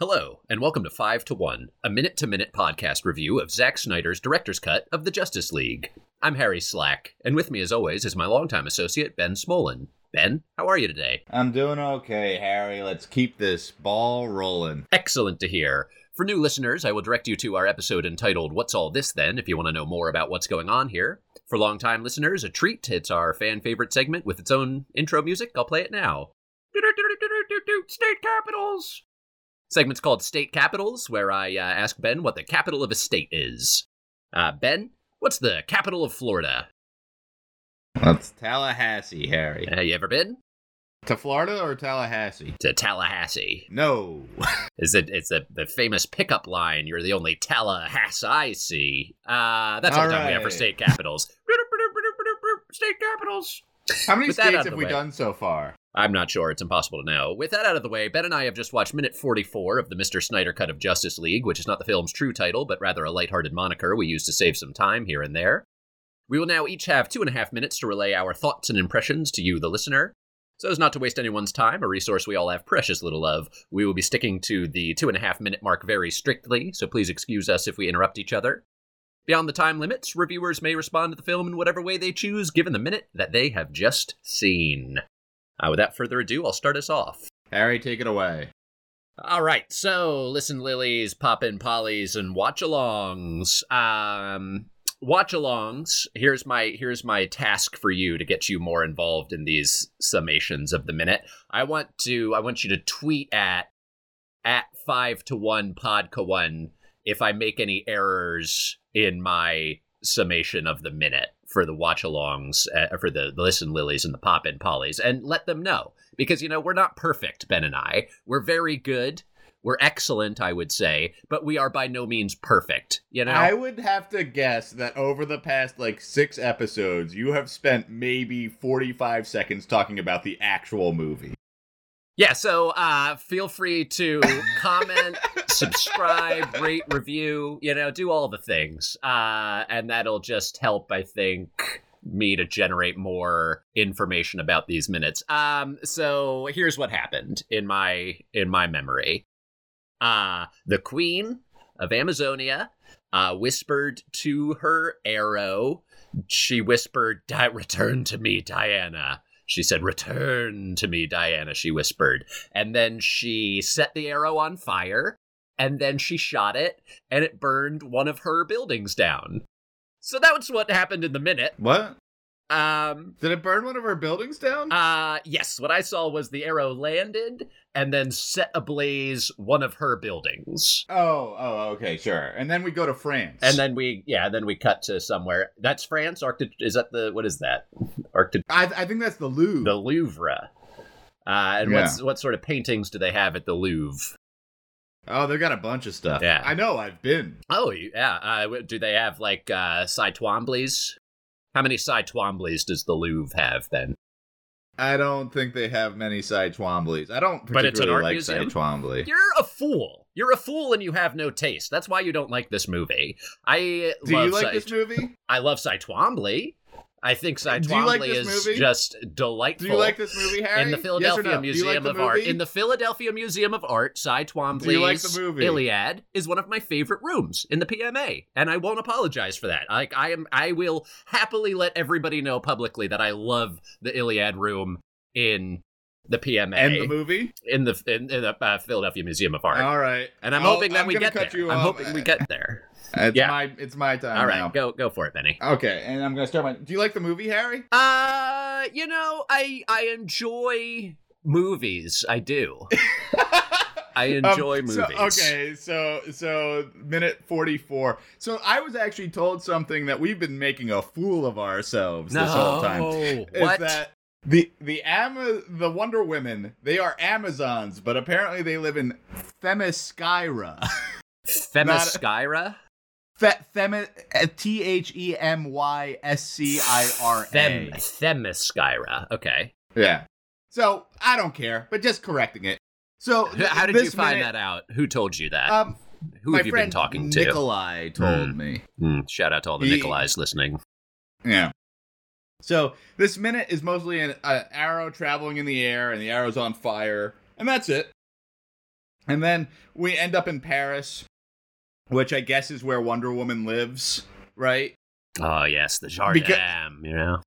Hello, and welcome to 5 to 1, a minute to minute podcast review of Zack Snyder's director's cut of the Justice League. I'm Harry Slack, and with me as always is my longtime associate, Ben Smolin. Ben, how are you today? I'm doing okay, Harry. Let's keep this ball rolling. Excellent to hear. For new listeners, I will direct you to our episode entitled What's All This Then if you want to know more about what's going on here. For longtime listeners, a treat. It's our fan favorite segment with its own intro music. I'll play it now. State capitals! Segment's called State Capitals, where I uh, ask Ben what the capital of a state is. Uh, ben, what's the capital of Florida? That's Tallahassee, Harry. Have you ever been To Florida or Tallahassee? to Tallahassee? No. Is it? It's a, the famous pickup line. You're the only Tallahassee I see. Uh, that's all the time we have for state capitals. state capitals. How many With that out states have we way. done so far? I'm not sure. It's impossible to know. With that out of the way, Ben and I have just watched minute 44 of the Mr. Snyder cut of Justice League, which is not the film's true title, but rather a lighthearted moniker we use to save some time here and there. We will now each have two and a half minutes to relay our thoughts and impressions to you, the listener. So as not to waste anyone's time, a resource we all have precious little of, we will be sticking to the two and a half minute mark very strictly, so please excuse us if we interrupt each other. Beyond the time limits, reviewers may respond to the film in whatever way they choose, given the minute that they have just seen. Uh, without further ado, I'll start us off. Harry, take it away. All right, so listen, lilies, pop in pollies, and watch-alongs. Um, watch-alongs. Here's my here's my task for you to get you more involved in these summations of the minute. I want to I want you to tweet at at five to one podca one if I make any errors in my summation of the minute for the watch-alongs uh, for the, the listen lilies and the pop-in pollies, and let them know. Because you know we're not perfect ben and i. We're very good. We're excellent i would say but we are by no means perfect you know? I would have to guess that over the past like six episodes, you have spent maybe 45 seconds talking about the actual movie. Yeah so uh feel free to comment subscribe rate review you know do all the things uh and that'll just help i think me to generate more information about these minutes. Um so here's what happened in my in my memory. Uh the queen of amazonia uh whispered to her arrow. She whispered "Di- return to me diana she said return to me diana she whispered. And then she set the arrow on fire and then she shot it and it burned one of her buildings down. So that was what happened in the minute. What? Um Did it burn one of our buildings down? uh yes what i saw was the arrow landed and then set ablaze one of her buildings oh, oh, okay, sure. And then we go to France. and then we yeah then we cut to somewhere that's france arctic is that the what is that arctic I, I think that's the Louvre. the louvre uh and Yeah. what's what sort of paintings do they have at the louvre oh, they've got a bunch of stuff. Yeah. I know, I've been. Oh, yeah. Uh, do they have like uh, Cy Twombly's? How many Cy Twombly's does the Louvre have then? I don't think they have many Cy Twombly's. I don't But it's an particularly art like museum? Cy Twombly. You're a fool. You're a fool and you have no taste. That's why you don't like this movie. I Do you like Cy- this movie? I love Cy Twombly. I think Cy you like is movie? just delightful. Do you like this movie, Harry? in the Yes Philadelphia no? Museum like of Art. In the Philadelphia Museum of Art, Cy Twombly's like? Iliad is one of my favorite rooms in the PMA, and I won't apologize for that. Like I am, I will happily let everybody know publicly that I love the Iliad room in the PMA and the movie. in the in, in the uh, Philadelphia Museum of Art. All right. and I'm I'll- hoping that I'm we get cut there. you I'm off. hoping we get there. It's Yeah. my it's my time All right, now. go go for it, Benny. Okay, and I'm gonna start my. Do you like the movie, Harry? Uh, you know, I I enjoy movies. I do. I enjoy Um, so- movies. okay, so so minute forty four. So I was actually told something that we've been making a fool of ourselves No. this whole time. Is that the the Ama- the Wonder Women? They are Amazons, but apparently they live in Themyscira. Themyscira? Uh, T H E M Y S C I R A. Themyscira. Okay. Yeah. So I don't care, but just correcting it. So H- How did you find minute- that out? Who told you that? Um, Who have you been talking to? Nikolai told Hmm. me. Mm, shout out to all the He- Nikolais listening. Yeah. So this minute is mostly an arrow traveling in the air, and the arrow's on fire, and that's it. And then we end up in Paris, which I guess is where Wonder Woman lives, right? Oh yes, the Jardin. Because- you know.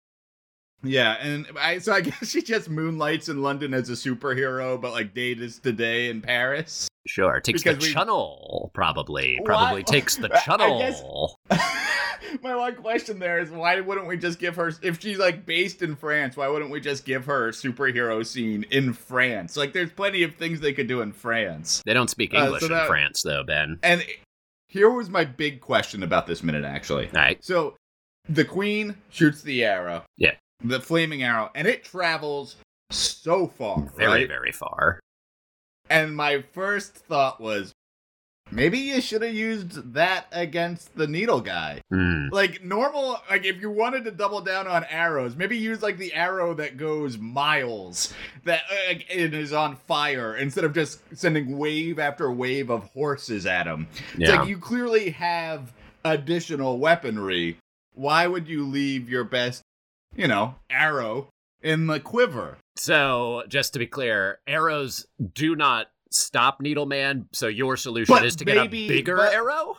Yeah, and I so I guess she just moonlights in London as a superhero, but like day is the day in Paris. Sure, takes the Because we- channel. Probably, probably takes the I- I guess- My one question there is why wouldn't we just give her if she's like based in France, why wouldn't we just give her a superhero scene in France? Like there's plenty of things they could do in France. They don't speak Uh, so English in that- France, though, Ben. And here was my big question about this minute actually. All right. So the queen shoots the arrow. Yeah. The flaming arrow and it travels so far, Very, right? very far. And my first thought was maybe you should have used that against the needle guy. Hmm. Like normal, like if you wanted to double down on arrows, maybe use like the arrow that goes miles, that uh, it is on fire, instead of just sending wave after wave of horses at him. It's Yeah. like you clearly have additional weaponry. Why would you leave your best, you know, arrow in the quiver? So, just to be clear, arrows do not stop Needleman. So your solution But is to get a bigger but- arrow.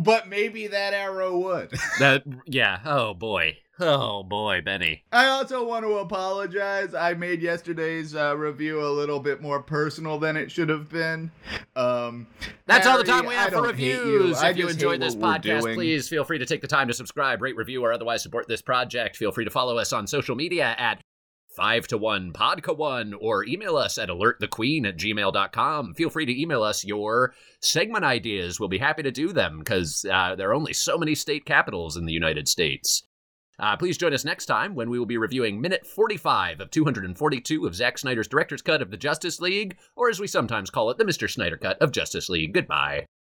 But maybe that arrow would. That yeah. Oh boy. Oh boy, Benny. I also want to apologize. I made yesterday's uh, review a little bit more personal than it should have been. Um, That's all the time we I have for don't you. reviews. I If you enjoyed this podcast, please feel free to take the time to subscribe, rate, review, or otherwise support this project. Feel free to follow us on social media at 5 to 1 podca 1 or email us at alertthequeen at gmail.com. Feel free to email us your segment ideas. We'll be happy to do them because uh, there are only so many state capitals in the United States. Uh, please join us next time when we will be reviewing minute 45 of 242 of Zack Snyder's director's cut of the Justice League, or as we sometimes call it, the Mr. Snyder cut of Justice League. Goodbye.